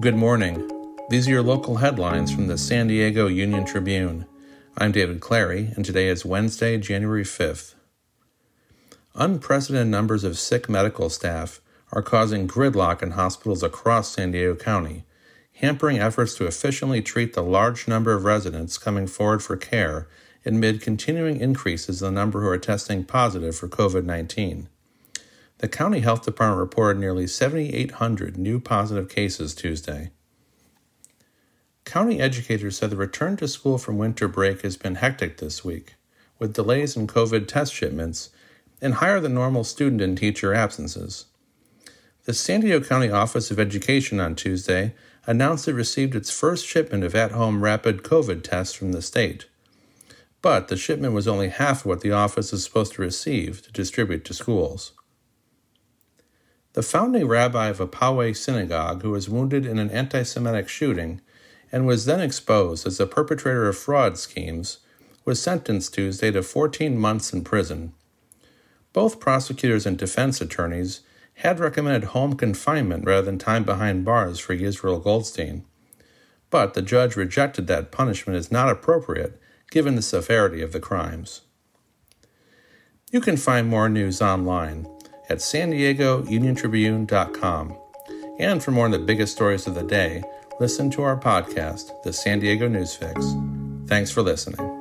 Good morning. These are your local headlines from the San Diego Union Tribune. I'm David Clary, and today is Wednesday, January 5th. Unprecedented numbers of sick medical staff are causing gridlock in hospitals across San Diego County, hampering efforts to efficiently treat the large number of residents coming forward for care amid continuing increases in the number who are testing positive for COVID 19. The county health department reported nearly 7,800 new positive cases Tuesday. County educators said the return to school from winter break has been hectic this week, with delays in COVID test shipments and higher than normal student and teacher absences. The San Diego County Office of Education on Tuesday announced it received its first shipment of at home rapid COVID tests from the state. But the shipment was only half of what the office is supposed to receive to distribute to schools. The founding rabbi of a Poway synagogue, who was wounded in an anti Semitic shooting and was then exposed as a perpetrator of fraud schemes, was sentenced Tuesday to 14 months in prison. Both prosecutors and defense attorneys had recommended home confinement rather than time behind bars for Israel Goldstein. But the judge rejected that punishment as not appropriate given the severity of the crimes. You can find more news online at san diego union tribune.com. And for more on the biggest stories of the day, listen to our podcast, The San Diego News Fix. Thanks for listening.